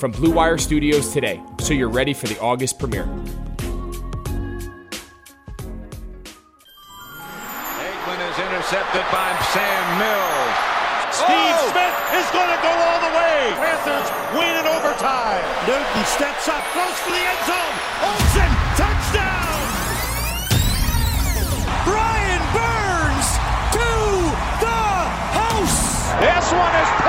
from Blue Wire Studios today so you're ready for the August premiere. Aikman is intercepted by Sam Mills. Steve oh! Smith is going to go all the way. Panthers win in overtime. Newton steps up, goes for the end zone. Olsen, touchdown. Brian Burns to the house. This one is picked again.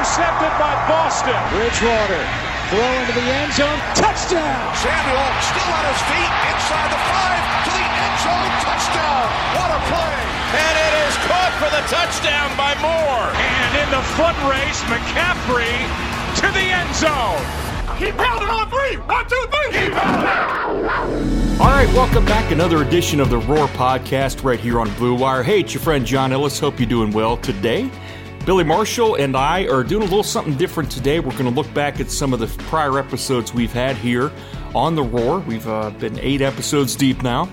Intercepted by Boston. Bridgewater throw into the end zone. Touchdown. Samuel still on his feet inside the five to the end zone. Touchdown. What a play. And it is caught for the touchdown by Moore. And in the foot race, McCaffrey to the end zone. He pounded on three. One, two, three. He pounded. All right, welcome back. Another edition of the Roar Podcast right here on Blue Wire. Hey, it's your friend John Ellis. Hope you're doing well today. Billy Marshall and I are doing a little something different today. We're going to look back at some of the prior episodes we've had here on the Roar. We've uh, been eight episodes deep now.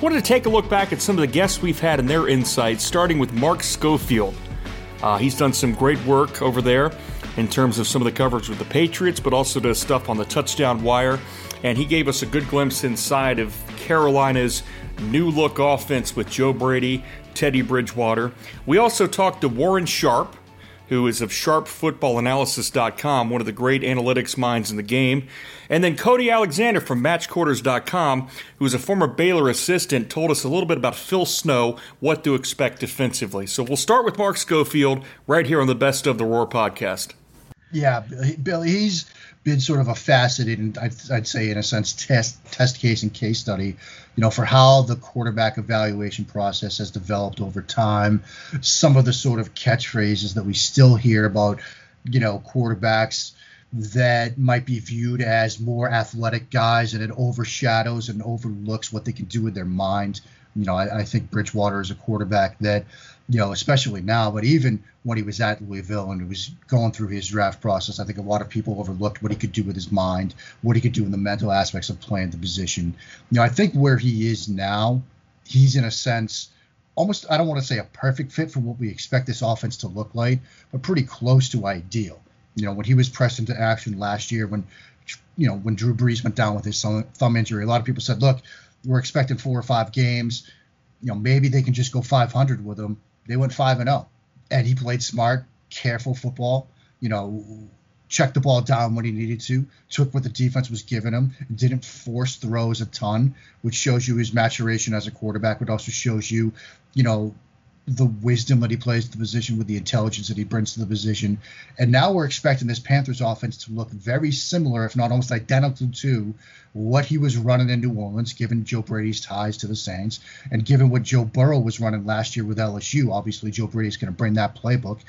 Wanted to take a look back at some of the guests we've had and their insights, starting with Mark Schofield. Uh, he's done some great work over there in terms of some of the coverage with the Patriots, but also the stuff on the touchdown wire. And he gave us a good glimpse inside of Carolina's new look offense with Joe Brady, Teddy Bridgewater. We also talked to Warren Sharp, who is of sharpfootballanalysis.com, one of the great analytics minds in the game. And then Cody Alexander from matchquarters.com, who is a former Baylor assistant, told us a little bit about Phil Snow, what to expect defensively. So we'll start with Mark Schofield right here on the Best of the Roar podcast. Yeah, Bill, he's been sort of a faceted, I'd, I'd say, in a sense, test test case and case study, you know, for how the quarterback evaluation process has developed over time. Some of the sort of catchphrases that we still hear about, you know, quarterbacks that might be viewed as more athletic guys, and it overshadows and overlooks what they can do with their mind. You know, I, I think Bridgewater is a quarterback that you know, especially now, but even when he was at Louisville and he was going through his draft process, I think a lot of people overlooked what he could do with his mind, what he could do in the mental aspects of playing the position. You know, I think where he is now, he's in a sense almost, I don't want to say a perfect fit for what we expect this offense to look like, but pretty close to ideal. You know, when he was pressed into action last year, when, you know, when Drew Brees went down with his thumb injury, a lot of people said, look, we're expecting four or five games. You know, maybe they can just go 500 with him they went five and zero, and he played smart, careful football. You know, checked the ball down when he needed to, took what the defense was giving him, and didn't force throws a ton, which shows you his maturation as a quarterback, but also shows you, you know, the wisdom that he plays the position with the intelligence that he brings to the position. And now we're expecting this Panthers offense to look very similar, if not almost identical to what he was running in New Orleans, given Joe Brady's ties to the Saints, and given what Joe Burrow was running last year with LSU. Obviously, Joe Brady is going to bring that playbook.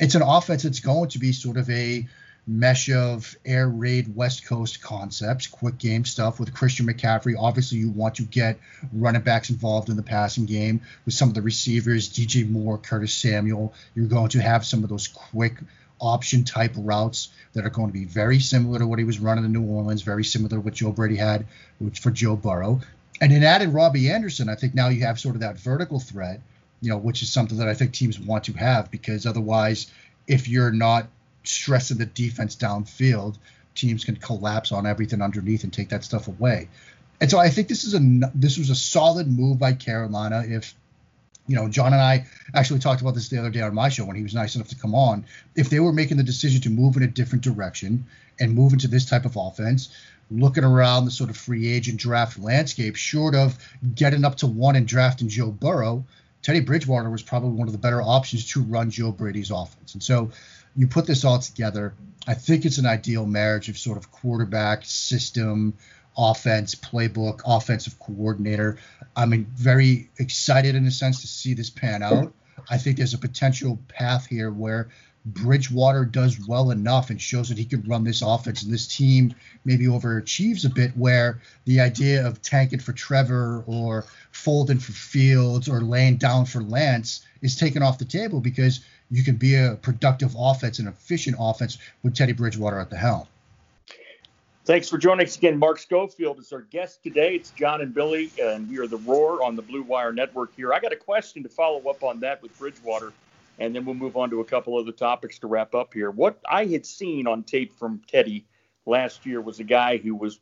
It's an offense that's going to be sort of a mesh of air raid West Coast concepts, quick game stuff with Christian McCaffrey. Obviously, you want to get running backs involved in the passing game with some of the receivers, DJ Moore, Curtis Samuel. You're going to have some of those quick option type routes that are going to be very similar to what he was running in New Orleans, very similar to what Joe Brady had for Joe Burrow. And then added Robbie Anderson, I think now you have sort of that vertical threat, you know, which is something that I think teams want to have because otherwise, if you're not stressing the defense downfield, teams can collapse on everything underneath and take that stuff away. And so I think this is a this was a solid move by Carolina. If you know, John and I actually talked about this the other day on my show when he was nice enough to come on. If they were making the decision to move in a different direction and move into this type of offense, looking around the sort of free agent draft landscape, short of getting up to one and drafting Joe Burrow, Teddy Bridgewater was probably one of the better options to run Joe Brady's offense. And so you put this all together. I think it's an ideal marriage of sort of quarterback system, offense, playbook, offensive coordinator. I'm very excited in a sense to see this pan out. I think there's a potential path here where Bridgewater does well enough and shows that he can run this offense, and this team maybe overachieves a bit. Where the idea of tanking for Trevor or folding for Fields or laying down for Lance is taken off the table because you can be a productive offense, an efficient offense with Teddy Bridgewater at the helm. Thanks for joining us again. Mark Schofield is our guest today. It's John and Billy, and we are the Roar on the Blue Wire Network here. I got a question to follow up on that with Bridgewater, and then we'll move on to a couple other topics to wrap up here. What I had seen on tape from Teddy last year was a guy who was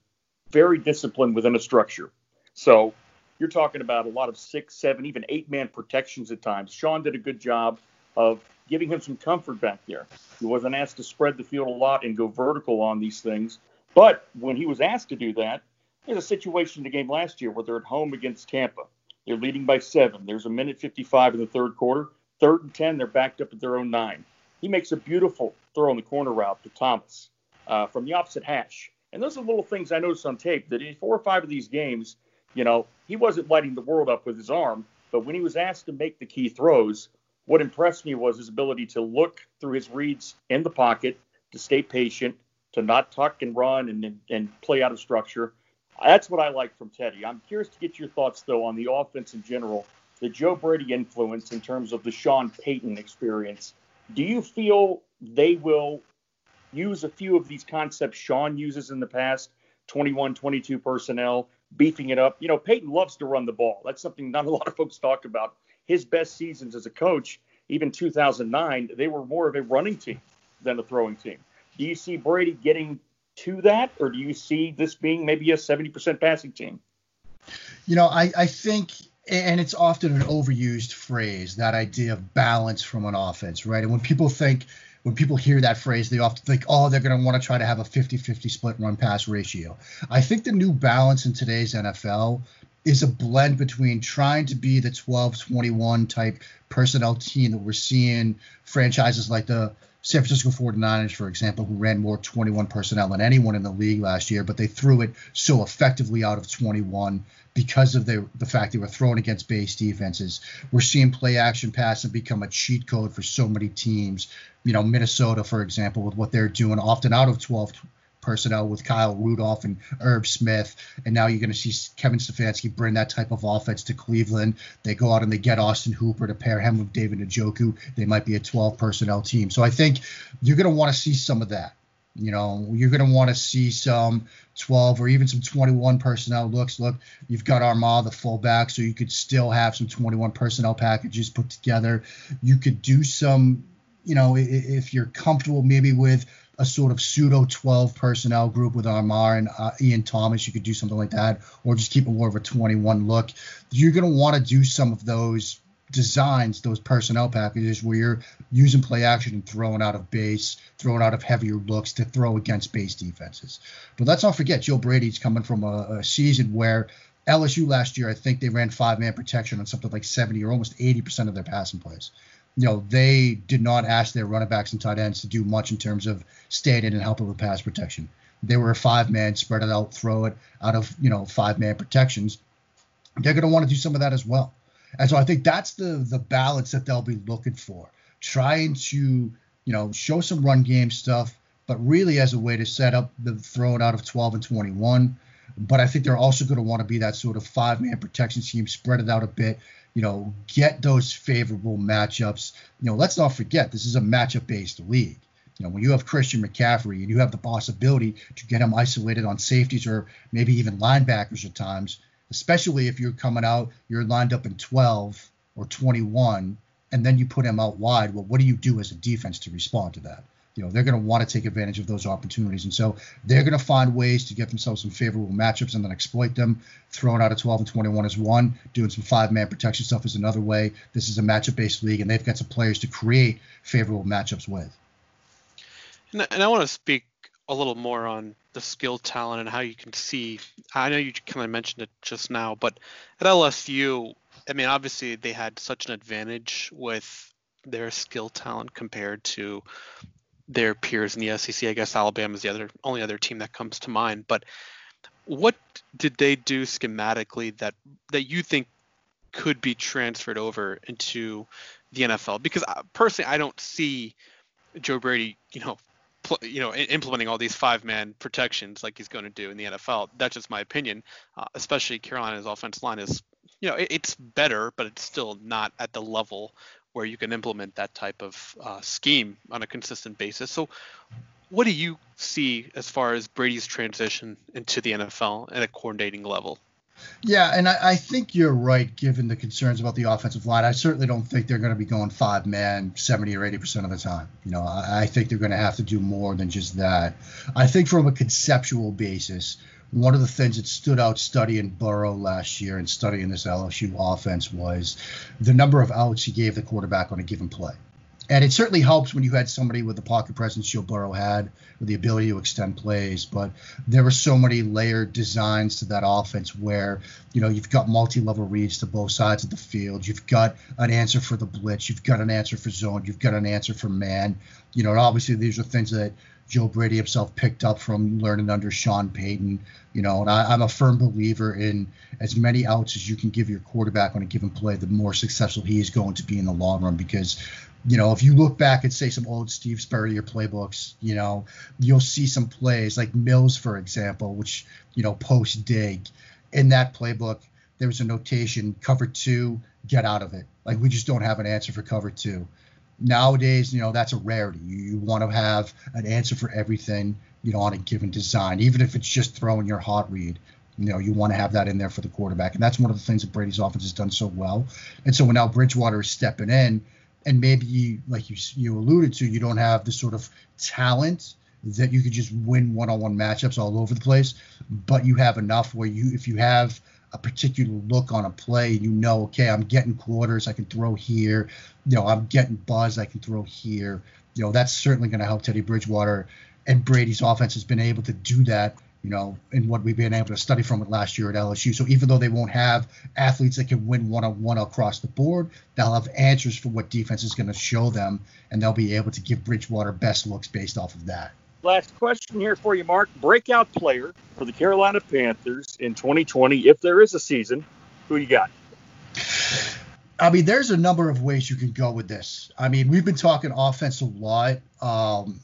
very disciplined within a structure. So you're talking about a lot of six, seven, even eight man protections at times. Sean did a good job of giving him some comfort back there. He wasn't asked to spread the field a lot and go vertical on these things. But when he was asked to do that, there's a situation in the game last year where they're at home against Tampa. They're leading by seven. There's a minute 55 in the third quarter. Third and 10, they're backed up at their own nine. He makes a beautiful throw on the corner route to Thomas uh, from the opposite hash. And those are little things I noticed on tape that in four or five of these games, you know, he wasn't lighting the world up with his arm, but when he was asked to make the key throws, what impressed me was his ability to look through his reads in the pocket, to stay patient, to not tuck and run and, and play out of structure. That's what I like from Teddy. I'm curious to get your thoughts, though, on the offense in general, the Joe Brady influence in terms of the Sean Payton experience. Do you feel they will use a few of these concepts Sean uses in the past, 21, 22 personnel, beefing it up? You know, Payton loves to run the ball. That's something not a lot of folks talk about his best seasons as a coach, even 2009, they were more of a running team than a throwing team. Do you see Brady getting to that, or do you see this being maybe a 70% passing team? You know, I, I think, and it's often an overused phrase, that idea of balance from an offense, right? And when people think, when people hear that phrase, they often think, oh, they're going to want to try to have a 50 50 split run pass ratio. I think the new balance in today's NFL is a blend between trying to be the 12 21 type personnel team that we're seeing franchises like the San Francisco 49ers, for example, who ran more 21 personnel than anyone in the league last year, but they threw it so effectively out of 21 because of the, the fact they were thrown against base defenses. We're seeing play action passing become a cheat code for so many teams. You know, Minnesota, for example, with what they're doing, often out of 12 personnel with Kyle Rudolph and Irv Smith. And now you're going to see Kevin Stefanski bring that type of offense to Cleveland. They go out and they get Austin Hooper to pair him with David Njoku. They might be a 12 personnel team. So I think you're going to want to see some of that. You know, you're going to want to see some 12 or even some 21 personnel looks. Look, you've got Armah, the fullback, so you could still have some 21 personnel packages put together. You could do some, you know, if you're comfortable maybe with a sort of pseudo 12 personnel group with Armah and uh, Ian Thomas. You could do something like that, or just keep it more of a 21 look. You're going to want to do some of those designs those personnel packages where you're using play action and throwing out of base, throwing out of heavier looks to throw against base defenses. But let's not forget, Joe Brady's coming from a, a season where LSU last year, I think they ran five man protection on something like 70 or almost 80% of their passing plays. You know, they did not ask their running backs and tight ends to do much in terms of staying in and helping with pass protection. They were a five man, spread it out, throw it out of, you know, five man protections. They're going to want to do some of that as well. And so I think that's the the balance that they'll be looking for, trying to you know show some run game stuff, but really as a way to set up the throw it out of 12 and 21. But I think they're also going to want to be that sort of five man protection scheme, spread it out a bit, you know, get those favorable matchups. You know, let's not forget this is a matchup based league. You know, when you have Christian McCaffrey and you have the possibility to get him isolated on safeties or maybe even linebackers at times, especially if you're coming out, you're lined up in 12 or 21, and then you put him out wide. Well, what do you do as a defense to respond to that? You know, they're going to want to take advantage of those opportunities. And so they're going to find ways to get themselves some favorable matchups and then exploit them. Throwing out a 12 and 21 is one, doing some five man protection stuff is another way. This is a matchup based league, and they've got some players to create favorable matchups with. And, and I want to speak a little more on the skill talent and how you can see. I know you kind of mentioned it just now, but at LSU, I mean, obviously they had such an advantage with their skill talent compared to their peers in the SEC. I guess Alabama is the other only other team that comes to mind. But what did they do schematically that that you think could be transferred over into the NFL? Because uh, personally, I don't see Joe Brady, you know, you know, implementing all these five-man protections like he's going to do in the NFL. That's just my opinion. Uh, especially Carolina's offensive line is, you know, it, it's better, but it's still not at the level where you can implement that type of uh, scheme on a consistent basis. So, what do you see as far as Brady's transition into the NFL at a coordinating level? Yeah, and I, I, think you're right given the concerns about the offensive line. I certainly don't think they're going to be going five man 70 or 80% of the time. You know, I, I think they're going to have to do more than just that. I think from a conceptual basis, one of the things that stood out studying Burrow last year and studying this LSU offense was the number of outs he gave the quarterback on a given play and it certainly helps when you had somebody with the pocket presence Joe Burrow had, with the ability to extend plays. But there were so many layered designs to that offense where, you know, you've got multi-level reads to both sides of the field. You've got an answer for the blitz. You've got an answer for zone. You've got an answer for man. You know, and obviously these are things that Joe Brady himself picked up from learning under Sean Payton. You know, and I, I'm a firm believer in as many outs as you can give your quarterback on a given play, the more successful he is going to be in the long run because you know, if you look back at say some old Steve Spurrier playbooks, you know, you'll see some plays like Mills, for example, which you know post dig. In that playbook, there was a notation: cover two, get out of it. Like we just don't have an answer for cover two. Nowadays, you know, that's a rarity. You, you want to have an answer for everything, you know, on a given design, even if it's just throwing your hot read. You know, you want to have that in there for the quarterback, and that's one of the things that Brady's offense has done so well. And so when now Bridgewater is stepping in and maybe you, like you you alluded to, you don't have the sort of talent that you could just win one-on-one matchups all over the place, but you have enough where you, if you have a particular look on a play, you know, okay, I'm getting quarters, I can throw here, you know, I'm getting buzz, I can throw here. You know, that's certainly going to help Teddy Bridgewater and Brady's offense has been able to do that you know, in what we've been able to study from it last year at LSU. So even though they won't have athletes that can win one on one across the board, they'll have answers for what defense is going to show them, and they'll be able to give Bridgewater best looks based off of that. Last question here for you, Mark. Breakout player for the Carolina Panthers in 2020, if there is a season, who you got? I mean, there's a number of ways you can go with this. I mean, we've been talking offense a lot. Um,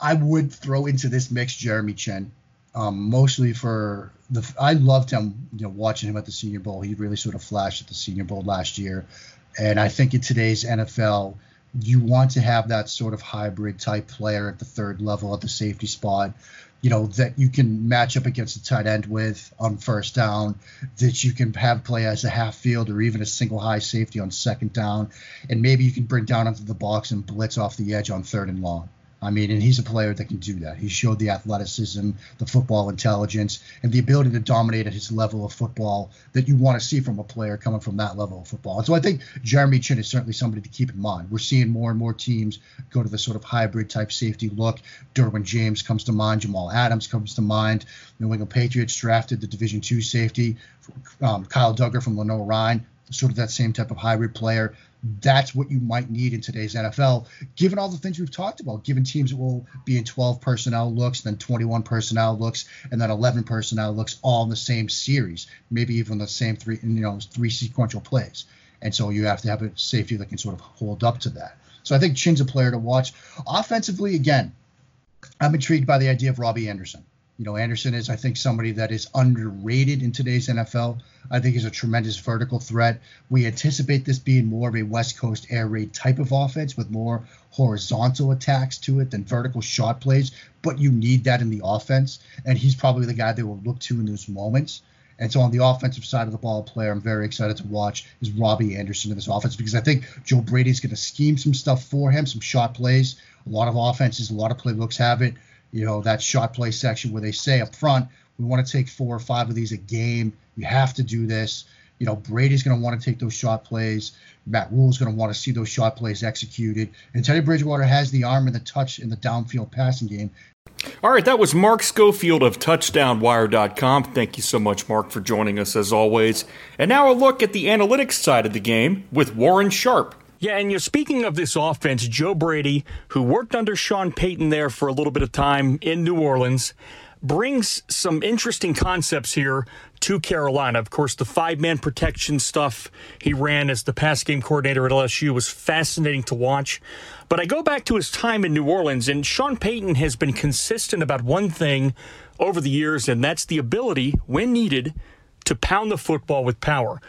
I would throw into this mix Jeremy Chinn um, mostly for the. I loved him, you know, watching him at the Senior Bowl. He really sort of flashed at the Senior Bowl last year, and I think in today's NFL, you want to have that sort of hybrid type player at the third level at the safety spot. You know that you can match up against a tight end with on first down, that you can have play as a half field or even a single high safety on second down, and maybe you can bring down into the box and blitz off the edge on third and long. I mean, and he's a player that can do that. He showed the athleticism, the football intelligence, and the ability to dominate at his level of football that you want to see from a player coming from that level of football. And so I think Jeremy Chinn is certainly somebody to keep in mind. We're seeing more and more teams go to the sort of hybrid type safety look. Derwin James comes to mind. Jamal Adams comes to mind. New England Patriots drafted the Division two safety. Um, Kyle Dugger from Lenoir-Rhyne, sort of that same type of hybrid player that's what you might need in today's NFL, given all the things we've talked about, given teams that will be in 12 personnel looks, then 21 personnel looks, and then 11 personnel looks all in the same series, maybe even the same three, you know, three sequential plays. And so you have to have a safety that can sort of hold up to that. So I think Chinn's a player to watch. Offensively, again, I'm intrigued by the idea of Robbie Anderson. You know, Anderson is, I think, somebody that is underrated in today's NFL. I think he's a tremendous vertical threat. We anticipate this being more of a West Coast air raid type of offense with more horizontal attacks to it than vertical shot plays, but you need that in the offense. And he's probably the guy they will look to in those moments. And so on the offensive side of the ball player, I'm very excited to watch is Robbie Anderson in this offense because I think Joe Brady's going to scheme some stuff for him, some shot plays. A lot of offenses, a lot of playbooks have it you know, that shot play section where they say up front, we want to take four or five of these a game. You have to do this. You know, Brady's going to want to take those shot plays. Matt Rhule's going to want to see those shot plays executed. And Teddy Bridgewater has the arm and the touch in the downfield passing game. All right, that was Mark Schofield of TouchdownWire.com. Thank you so much, Mark, for joining us as always. And now a look at the analytics side of the game with Warren Sharp. Yeah, and you're speaking of this offense, Joe Brady, who worked under Sean Payton there for a little bit of time in New Orleans, brings some interesting concepts here to Carolina. Of course, the five man protection stuff he ran as the pass game coordinator at LSU was fascinating to watch. But I go back to his time in New Orleans, and Sean Payton has been consistent about one thing over the years, and that's the ability, when needed, to pound the football with power.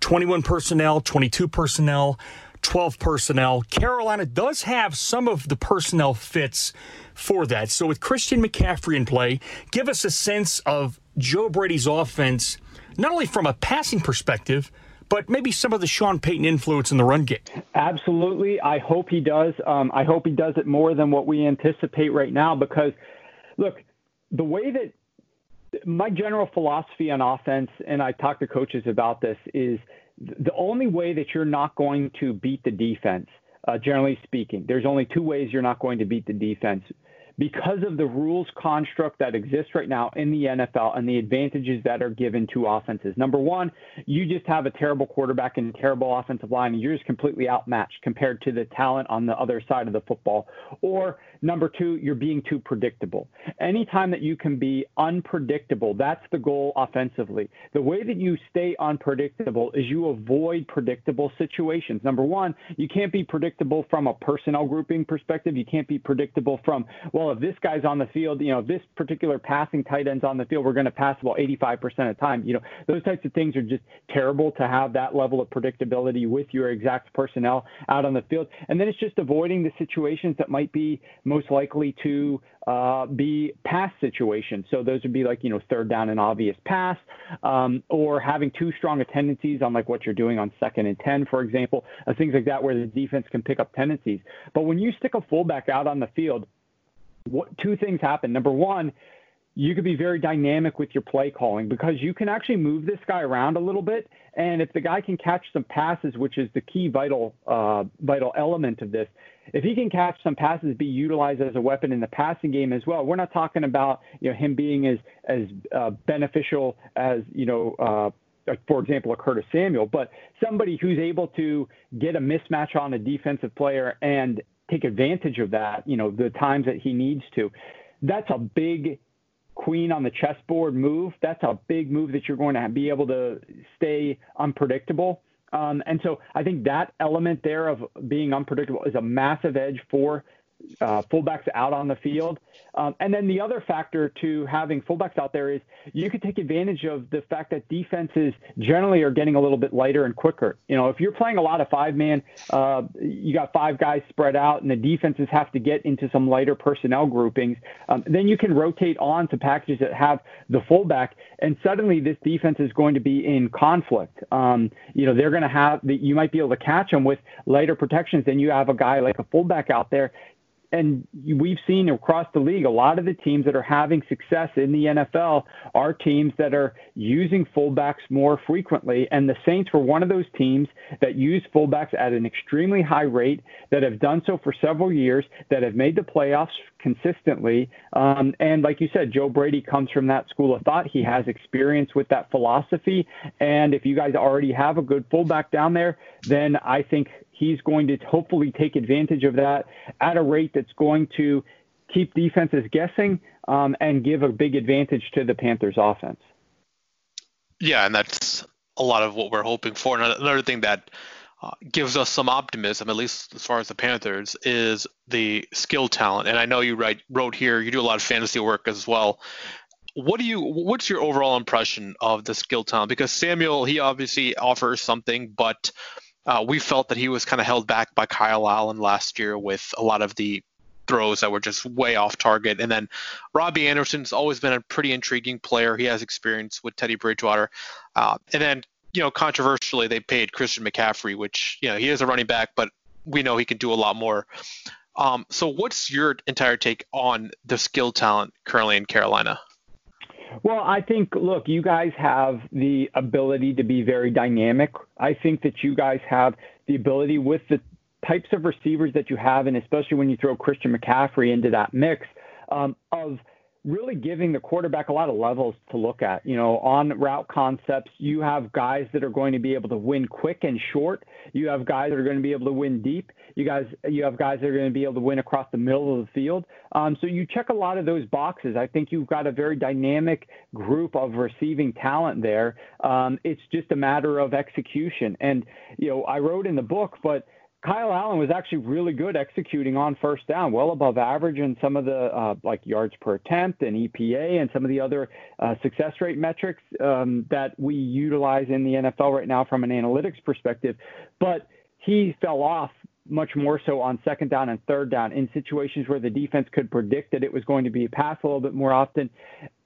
21 personnel, 22 personnel. 12 personnel. Carolina does have some of the personnel fits for that. So with Christian McCaffrey in play, give us a sense of Joe Brady's offense, not only from a passing perspective, but maybe some of the Sean Payton influence in the run game. Absolutely. I hope he does. Um, I hope he does it more than what we anticipate right now because, look, the way that my general philosophy on offense, and I talk to coaches about this, is – the only way that you're not going to beat the defense, uh, generally speaking, there's only two ways you're not going to beat the defense because of the rules construct that exists right now in the NFL and the advantages that are given to offenses. Number one, you just have a terrible quarterback and a terrible offensive line, and you're just completely outmatched compared to the talent on the other side of the football. Or number two, you're being too predictable. Anytime that you can be unpredictable, that's the goal offensively. The way that you stay unpredictable is you avoid predictable situations. Number one, you can't be predictable from a personnel grouping perspective. You can't be predictable from, well, if this guy's on the field, you know, this particular passing tight end's on the field, we're going to pass ball 85% of the time. You know, those types of things are just terrible to have that level of predictability with your exact personnel out on the field. And then it's just avoiding the situations that might be most likely to uh, be pass situations. So those would be like, you know, third down and obvious pass, um, or having too strong a tendencies on like what you're doing on second and 10, for example, uh, things like that where the defense can pick up tendencies. But when you stick a fullback out on the field, what, two things happen. Number one, you could be very dynamic with your play calling because you can actually move this guy around a little bit. And if the guy can catch some passes, which is the key vital uh, vital element of this, if he can catch some passes, be utilized as a weapon in the passing game as well. We're not talking about you know him being as as uh, beneficial as you know. Uh, for example, a Curtis Samuel, but somebody who's able to get a mismatch on a defensive player and take advantage of that, you know, the times that he needs to. That's a big queen on the chessboard move. That's a big move that you're going to be able to stay unpredictable. Um, and so I think that element there of being unpredictable is a massive edge for uh, fullbacks out on the field. Um, and then the other factor to having fullbacks out there is you could take advantage of the fact that defenses generally are getting a little bit lighter and quicker. You know, if you're playing a lot of five man, uh, you got five guys spread out, and the defenses have to get into some lighter personnel groupings. Um, then you can rotate on to packages that have the fullback, and suddenly this defense is going to be in conflict. Um, you know, they're going to have the, you might be able to catch them with lighter protections. Then you have a guy like a fullback out there and we've seen across the league a lot of the teams that are having success in the NFL are teams that are using fullbacks more frequently. And the Saints were one of those teams that use fullbacks at an extremely high rate, that have done so for several years, that have made the playoffs consistently. Um, and like you said, Joe Brady comes from that school of thought. He has experience with that philosophy. And if you guys already have a good fullback down there, then I think he's going to hopefully take advantage of that at a rate that's going to keep defenses guessing um, and give a big advantage to the Panthers offense. Yeah, and that's a lot of what we're hoping for. Another thing that uh, gives us some optimism, at least as far as the Panthers, is the skill talent. And I know you write wrote here, you do a lot of fantasy work as well. What do you? What's your overall impression of the skill talent? Because Samuel, he obviously offers something, but uh, we felt that he was kind of held back by Kyle Allen last year with a lot of the throws that were just way off target. And then Robbie Anderson's always been a pretty intriguing player. He has experience with Teddy Bridgewater. Uh, and then, you know, controversially, they paid Christian McCaffrey, which, you know, he is a running back, but we know he can do a lot more. Um, so, what's your entire take on the skill talent currently in Carolina? Well, I think, look, you guys have the ability to be very dynamic. I think that you guys have the ability with the types of receivers that you have, and especially when you throw Christian McCaffrey into that mix, um, of really giving the quarterback a lot of levels to look at. You know, on route concepts, you have guys that are going to be able to win quick and short. You have guys that are going to be able to win deep. You guys, you have guys that are going to be able to win across the middle of the field. Um, so you check a lot of those boxes. I think you've got a very dynamic group of receiving talent there. Um, it's just a matter of execution. And you know, I wrote in the book, but Kyle Allen was actually really good executing on first down, well above average in some of the uh, like yards per attempt and EPA and some of the other uh, success rate metrics um, that we utilize in the NFL right now from an analytics perspective. But he fell off much more so on second down and third down in situations where the defense could predict that it was going to be a pass a little bit more often.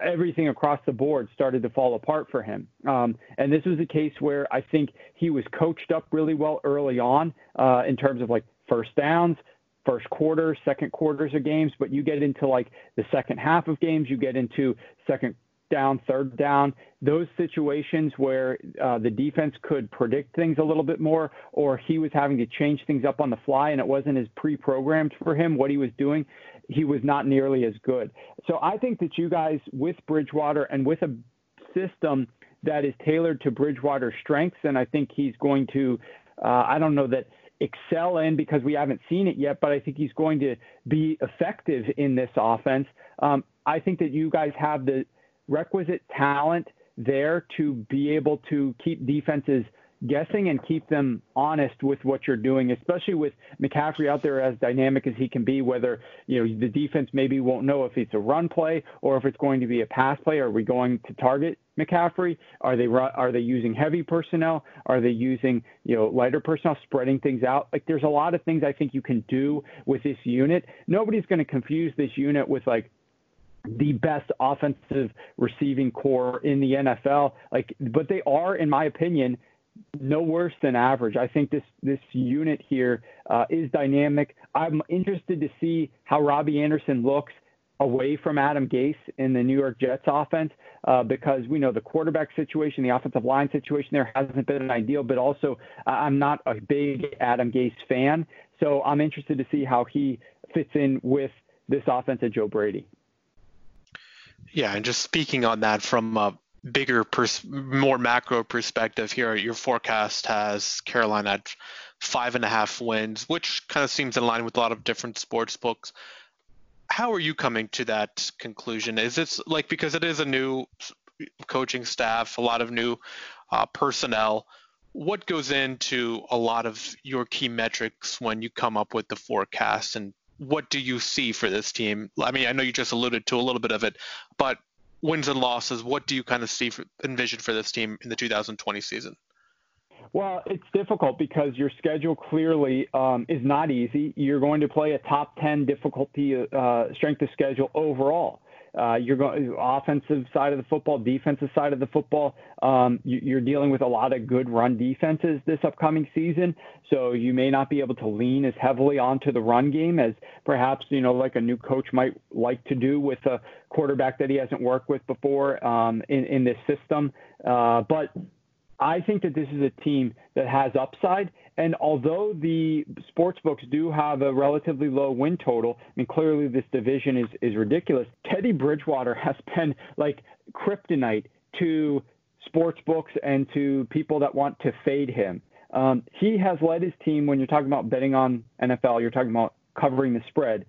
Everything across the board started to fall apart for him. Um, and this was a case where I think he was coached up really well early on uh, in terms of like first downs, first quarter, second quarters of games, but you get into like the second half of games, you get into second down, third down, those situations where uh, the defense could predict things a little bit more, or he was having to change things up on the fly and it wasn't as pre programmed for him what he was doing, he was not nearly as good. So I think that you guys, with Bridgewater and with a system that is tailored to Bridgewater's strengths, and I think he's going to, uh, I don't know that excel in because we haven't seen it yet, but I think he's going to be effective in this offense. Um, I think that you guys have the requisite talent there to be able to keep defenses guessing and keep them honest with what you're doing, especially with McCaffrey out there as dynamic as he can be, whether, you know, the defense maybe won't know if it's a run play or if it's going to be a pass play. Are we going to target McCaffrey? Are they are they using heavy personnel? Are they using, you know, lighter personnel, spreading things out? Like there's a lot of things I think you can do with this unit. Nobody's going to confuse this unit with like the best offensive receiving corps in the NFL. Like, but they are, in my opinion, no worse than average. I think this this unit here uh, is dynamic. I'm interested to see how Robbie Anderson looks away from Adam Gase in the New York Jets offense uh, because we know the quarterback situation, the offensive line situation there hasn't been ideal, but also uh, I'm not a big Adam Gase fan. So I'm interested to see how he fits in with this offense of Joe Brady. Yeah, and just speaking on that from a bigger, pers- more macro perspective here, your forecast has Carolina at five and a half wins, which kind of seems in line with a lot of different sports books. How are you coming to that conclusion? Is it like because it is a new coaching staff, a lot of new uh, personnel? What goes into a lot of your key metrics when you come up with the forecast and what do you see for this team? I mean, I know you just alluded to a little bit of it, but wins and losses, what do you kind of see for, envision for this team in the 2020 season? Well, it's difficult because your schedule clearly um, is not easy. You're going to play a top 10 difficulty uh, strength of schedule overall. Uh, you're going offensive side of the football, defensive side of the football. Um, you, are dealing with a lot of good run defenses this upcoming season, so you may not be able to lean as heavily onto the run game as perhaps you know like a new coach might like to do with a quarterback that he hasn't worked with before um, in in this system. Uh, but I think that this is a team that has upside. And although the sports books do have a relatively low win total, I mean, clearly this division is, is ridiculous. Teddy Bridgewater has been like kryptonite to sports books and to people that want to fade him. Um, he has led his team when you're talking about betting on NFL, you're talking about covering the spread.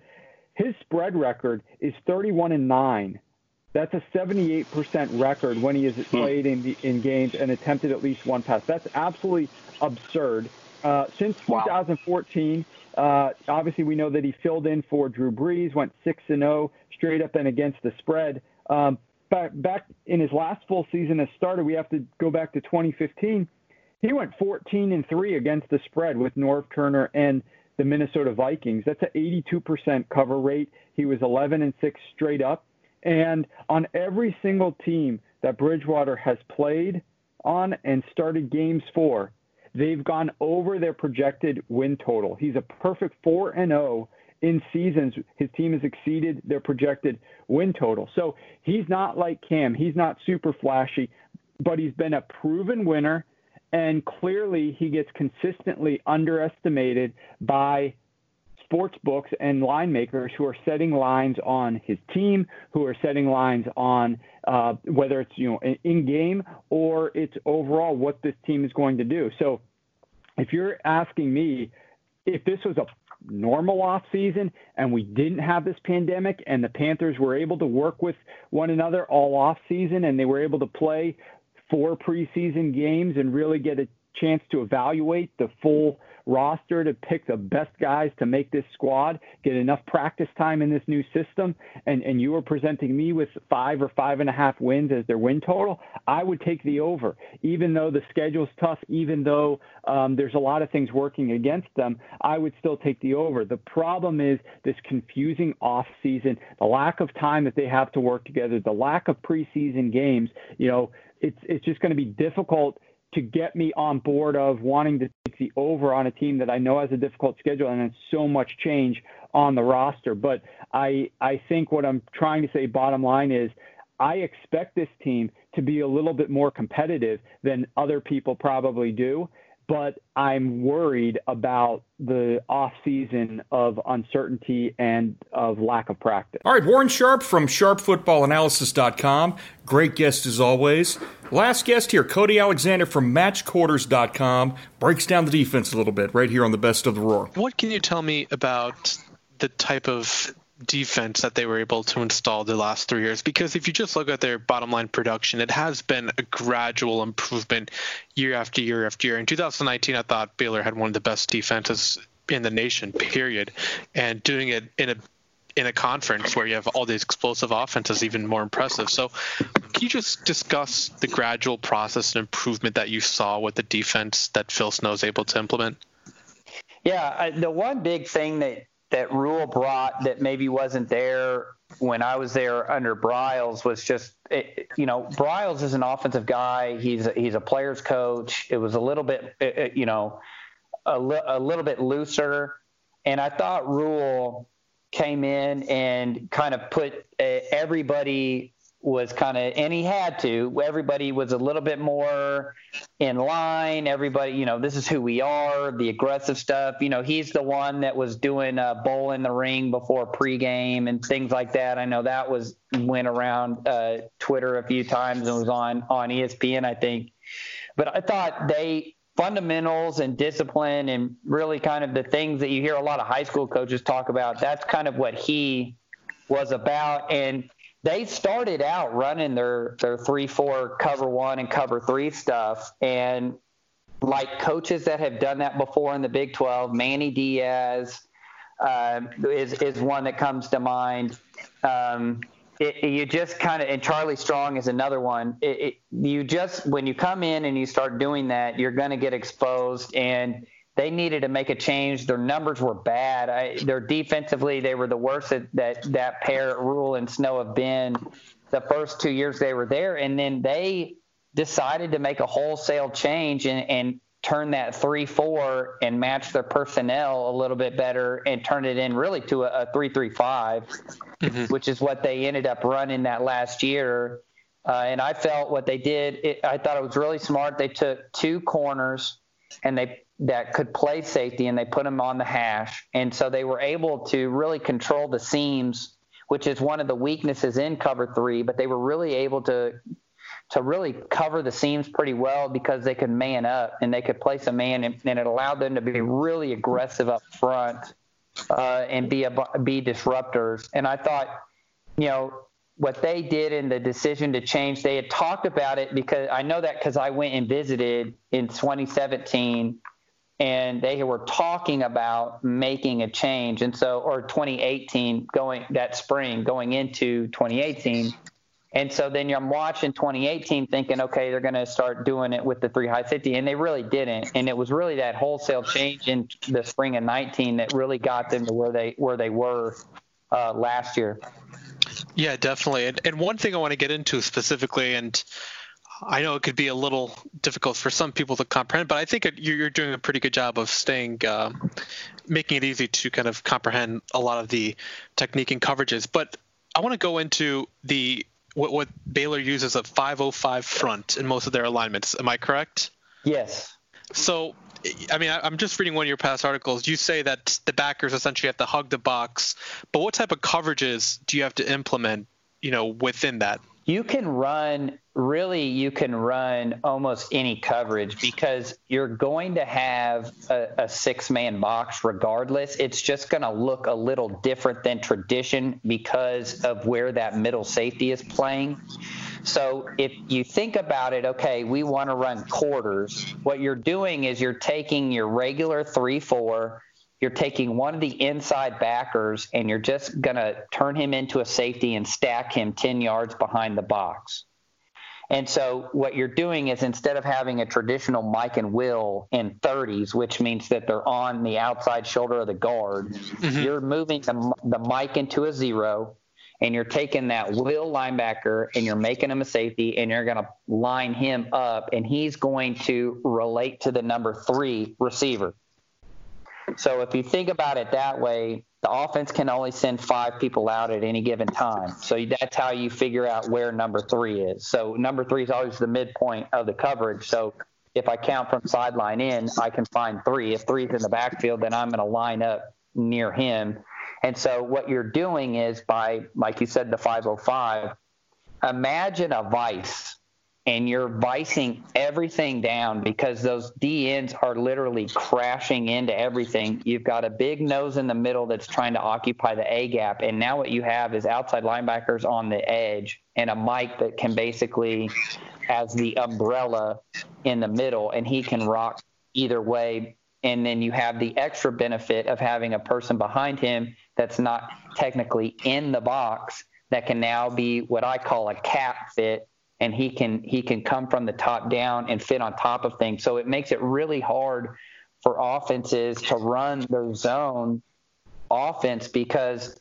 His spread record is 31 and 9 that's a 78% record when he has hmm. played in, in games and attempted at least one pass. That's absolutely absurd. Uh, since 2014, uh, obviously we know that he filled in for Drew Brees, went 6 and 0 straight up and against the spread. Um, back, back in his last full season as starter, we have to go back to 2015. He went 14 and 3 against the spread with Norv Turner and the Minnesota Vikings. That's an 82% cover rate. He was 11 and 6 straight up. And on every single team that Bridgewater has played on and started games for, they've gone over their projected win total. He's a perfect 4 and 0 in seasons. His team has exceeded their projected win total. So he's not like Cam. He's not super flashy, but he's been a proven winner. And clearly, he gets consistently underestimated by sports books and line makers who are setting lines on his team, who are setting lines on uh, whether it's you know in game or it's overall what this team is going to do. So, if you're asking me if this was a normal off season and we didn't have this pandemic and the Panthers were able to work with one another all off season and they were able to play four preseason games and really get a chance to evaluate the full roster to pick the best guys to make this squad, get enough practice time in this new system, and, and you were presenting me with five or five and a half wins as their win total, I would take the over. Even though the schedule's tough, even though um, there's a lot of things working against them, I would still take the over. The problem is this confusing off season, the lack of time that they have to work together, the lack of preseason games. You know, it's it's just going to be difficult to get me on board of wanting to take the over on a team that I know has a difficult schedule and it's so much change on the roster. But I I think what I'm trying to say bottom line is I expect this team to be a little bit more competitive than other people probably do but I'm worried about the off season of uncertainty and of lack of practice. All right, Warren Sharp from sharpfootballanalysis.com. Great guest as always. Last guest here, Cody Alexander from matchquarters.com, breaks down the defense a little bit right here on the best of the roar. What can you tell me about the type of defense that they were able to install the last three years. Because if you just look at their bottom line production, it has been a gradual improvement year after year after year. In 2019, I thought Baylor had one of the best defenses in the nation, period. And doing it in a in a conference where you have all these explosive offenses even more impressive. So, can you just discuss the gradual process and improvement that you saw with the defense that Phil Snow is able to implement? Yeah, I, the one big thing that that Rhule brought that maybe wasn't there when I was there under Briles was just, it, you know, Briles is an offensive guy. He's a, he's a player's coach. It was a little bit, you know, a, li- a little bit looser, and I thought Rhule came in and kind of put uh, everybody was kind of, and he had to. Everybody was a little bit more in line. Everybody, you know, this is who we are. The aggressive stuff. You know, he's the one that was doing a bowl in the ring before pregame and things like that. I know that was went around uh, Twitter a few times and was on on ESPN, I think. But I thought they fundamentals and discipline and really kind of the things that you hear a lot of high school coaches talk about. That's kind of what he was about and they started out running their their three four cover one and cover three stuff and like coaches that have done that before in the Big 12, Manny Diaz um, is is one that comes to mind. Um, it, you just kind of and Charlie Strong is another one. It, it, you just when you come in and you start doing that, you're going to get exposed and they needed to make a change. Their numbers were bad. I, their defensively, they were the worst that that, that pair, Rhule and Snow, have been the first two years they were there. And then they decided to make a wholesale change and, and turn that 3 4 and match their personnel a little bit better and turn it in really to a, a 3 3 5, mm-hmm. which is what they ended up running that last year. Uh, and I felt what they did, it, I thought it was really smart. They took two corners and they that could play safety and they put them on the hash. And so they were able to really control the seams, which is one of the weaknesses in cover three, but they were really able to to really cover the seams pretty well because they could man up and they could place a man and, and it allowed them to be really aggressive up front uh, and be a, be disruptors. And I thought, you know, what they did in the decision to change, they had talked about it because I know that because I went and visited in 2017 and they were talking about making a change. And so, or 2018 going that spring going into 2018. And so then I'm watching 2018 thinking, okay, they're going to start doing it with the three high safety. And they really didn't. And it was really that wholesale change in the spring of 19 that really got them to where they, where they were uh, last year. Yeah, definitely. And, and one thing I want to get into specifically, and I know it could be a little difficult for some people to comprehend, but I think it, you're, doing a pretty good job of staying, uh, making it easy to kind of comprehend a lot of the technique and coverages. But I want to go into the what, what Baylor uses a 505 front in most of their alignments. Am I correct? Yes. So, I mean, I'm just reading one of your past articles. You say that the backers essentially have to hug the box, but what type of coverages do you have to implement, you know, within that? You can run really you can run almost any coverage because you're going to have a, a six man box regardless. It's just going to look a little different than tradition because of where that middle safety is playing. So if you think about it, okay, we want to run quarters. What you're doing is you're taking your regular 3 4 you're taking one of the inside backers and you're just going to turn him into a safety and stack him 10 yards behind the box. And so what you're doing is instead of having a traditional Mike and Will in 30s, which means that they're on the outside shoulder of the guard, mm-hmm. you're moving the, the Mike into a zero, and you're taking that Will linebacker and you're making him a safety, and you're going to line him up, and he's going to relate to the number three receiver. So if you think about it that way, the offense can only send five people out at any given time. So that's how you figure out where number three is. So number three is always the midpoint of the coverage. So if I count from sideline in, I can find three. If three's in the backfield, then I'm going to line up near him. And so what you're doing is by, like you said, the 505, imagine a vice and you're vicing everything down because those DNs are literally crashing into everything. You've got a big nose in the middle that's trying to occupy the A gap, and now what you have is outside linebackers on the edge and a Mike that can basically has the umbrella in the middle, and he can rock either way. And then you have the extra benefit of having a person behind him that's not technically in the box that can now be what I call a cap fit and he can he can come from the top down and fit on top of things. So it makes it really hard for offenses to run their zone offense because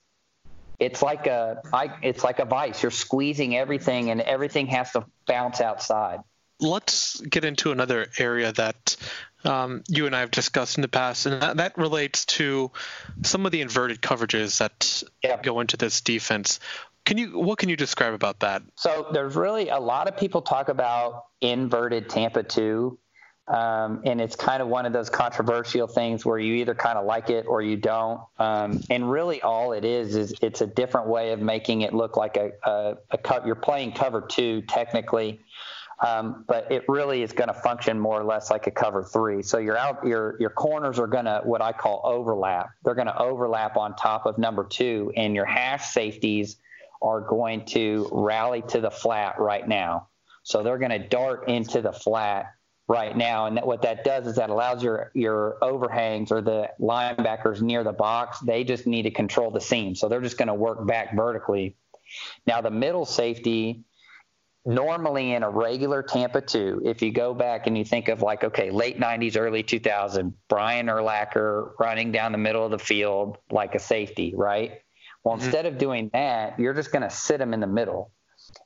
it's like a I, it's like a vice. You're squeezing everything, and everything has to bounce outside. Let's get into another area that um, you and I have discussed in the past, and that, that relates to some of the inverted coverages that go into this defense. Can you what can you describe about that? So there's really a lot of people talk about inverted Tampa 2. Um, and it's kind of one of those controversial things where you either kind of like it or you don't. Um, and really, all it is is it's a different way of making it look like a, a, a you're playing cover two technically, um, but it really is going to function more or less like a cover three. So your out your your corners are going to what I call overlap. They're going to overlap on top of number two, and your hash safeties are going to rally to the flat right now. So they're going to dart into the flat right now. And that, what that does is that allows your, your overhangs or the linebackers near the box, they just need to control the seam. So they're just going to work back vertically. Now, the middle safety, normally in a regular Tampa 2, if you go back and you think of like, okay, late 90s, early 2000, Brian Urlacher running down the middle of the field like a safety, right? Well, mm-hmm. instead of doing that, you're just going to sit him in the middle.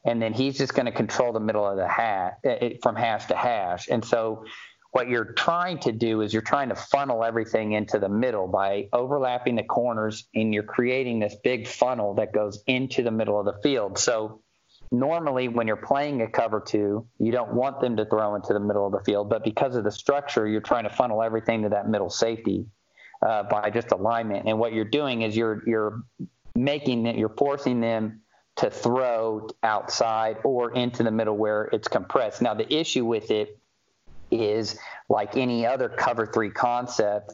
And then he's just going to control the middle of the hash from hash to hash. And so what you're trying to do is you're trying to funnel everything into the middle by overlapping the corners and you're creating this big funnel that goes into the middle of the field. So normally when you're playing a cover two, you don't want them to throw into the middle of the field, but because of the structure, you're trying to funnel everything to that middle safety uh, by just alignment. And what you're doing is you're you're making it, you're forcing them to throw outside or into the middle where it's compressed. Now the issue with it is like any other cover three concept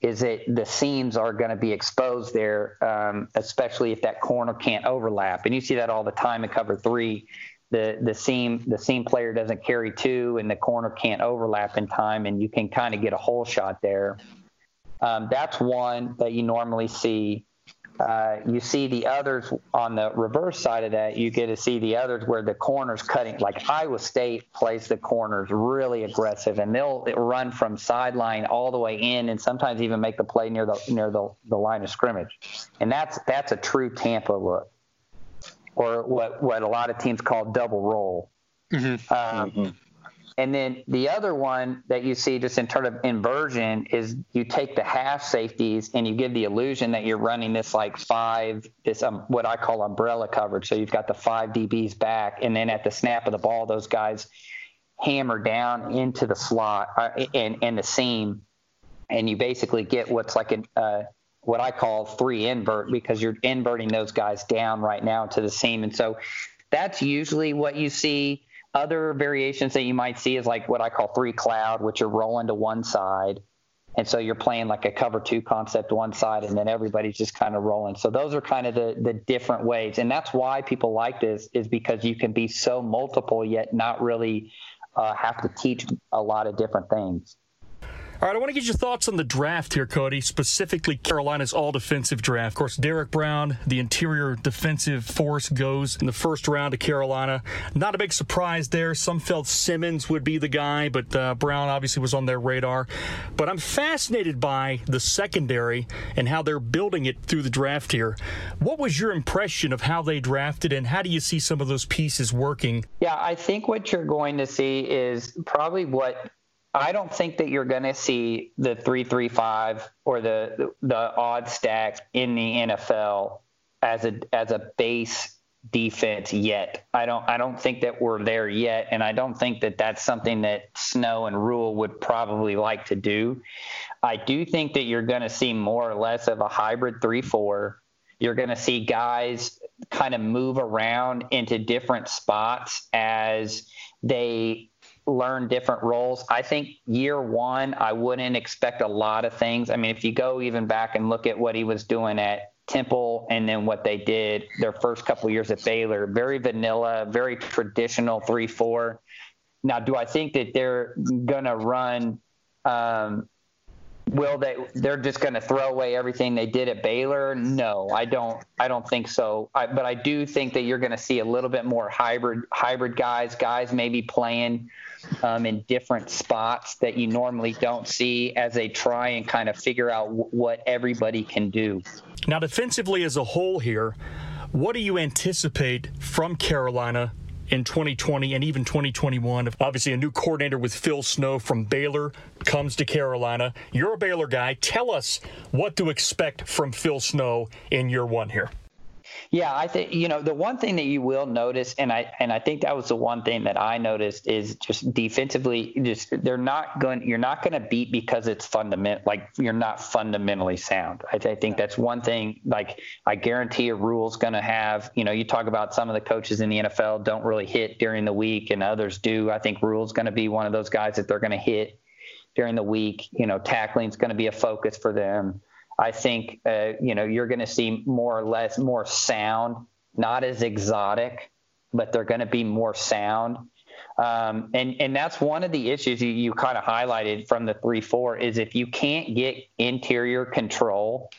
is that the seams are going to be exposed there, um, especially if that corner can't overlap. And you see that all the time in cover three. The, the seam the seam player doesn't carry two and the corner can't overlap in time and you can kind of get a hole shot there. Um, that's one that you normally see uh, you see the others on the reverse side of that. You get to see the others where the corners cutting, like Iowa State plays the corners really aggressive, and they'll run from sideline all the way in, and sometimes even make the play near the near the, the line of scrimmage. And that's that's a true Tampa look, or what what a lot of teams call double roll. Mm-hmm. Um, mm-hmm. And then the other one that you see just in terms of inversion is you take the half safeties and you give the illusion that you're running this like five, this um, what I call umbrella coverage. So you've got the five DBs back, and then at the snap of the ball, those guys hammer down into the slot uh, and, and the seam, and you basically get what's like an uh, what I call three invert because you're inverting those guys down right now to the seam, and so that's usually what you see other variations that you might see is like what I call three cloud, which are rolling to one side. And so you're playing like a cover two concept one side, and then everybody's just kind of rolling. So those are kind of the the different ways, and that's why people like this is because you can be so multiple yet not really uh, have to teach a lot of different things. All right, I want to get your thoughts on the draft here, Cody, specifically Carolina's all defensive draft. Of course, Derrick Brown, the interior defensive force, goes in the first round to Carolina. Not a big surprise there. Some felt Simmons would be the guy, but uh, Brown obviously was on their radar. But I'm fascinated by the secondary and how they're building it through the draft here. What was your impression of how they drafted, and how do you see some of those pieces working? Yeah, I think what you're going to see is probably what I don't think that you're going to see the three three five or the the odd stack in the NFL as a as a base defense yet. I don't I don't think that we're there yet, and I don't think that that's something that Snow and Rhule would probably like to do. I do think that you're going to see more or less of a hybrid three four. You're going to see guys kind of move around into different spots as they learn different roles. I think year one, I wouldn't expect a lot of things. I mean, if you go even back and look at what he was doing at Temple and then what they did their first couple years at Baylor, very vanilla, very traditional 3 4. Now, do I think that they're going to run um, will they they're just going to throw away everything they did at Baylor? No, I don't I don't think so. I, but I do think that you're going to see a little bit more hybrid hybrid guys, guys maybe playing um, in different spots that you normally don't see as they try and kind of figure out w- what everybody can do. Now, defensively as a whole here, what do you anticipate from Carolina in 2020 and even 2021. Obviously, a new coordinator with Phil Snow from Baylor comes to Carolina. You're a Baylor guy. Tell us what to expect from Phil Snow in year one here. Yeah, I think you know the one thing that you will notice, and I and I think that was the one thing that I noticed is just defensively, just they're not going. You're not going to beat because it's fundament like you're not fundamentally sound. I, I think that's one thing. Like I guarantee a Rhule's going to have. You know, you talk about some of the coaches in the NFL don't really hit during the week, and others do. I think Rhule's going to be one of those guys that they're going to hit during the week. You know, tackling's going to be a focus for them. I think uh, you know you're going to see more or less more sound, not as exotic, but they're going to be more sound. Um, and and that's one of the issues you, you kind of highlighted from the three four is if you can't get interior control,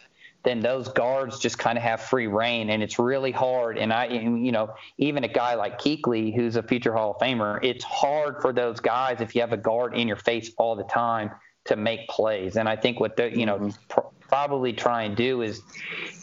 then those guards just kind of have free reign, and it's really hard. And I, and, you know, even a guy like Kuechly, who's a future Hall of Famer, it's hard for those guys if you have a guard in your face all the time to make plays. And I think what the, you know, mm-hmm. Probably try and do is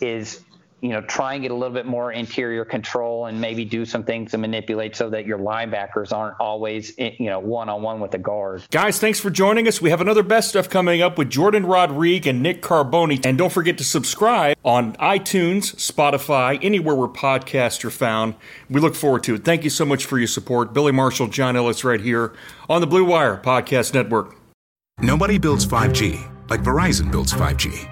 is you know, try and get a little bit more interior control and maybe do some things to manipulate so that your linebackers aren't always, eh, you know, one on one with the guard. Guys, thanks for joining us. We have another best stuff coming up with Jourdan Rodrigue and Nick Carboni. And don't forget to subscribe on iTunes, Spotify, anywhere where podcasts are found. We look forward to it. Thank you so much for your support. Billy Marshall, John Ellis, right here on the Blue Wire Podcast Network. Nobody builds 5G like Verizon builds 5G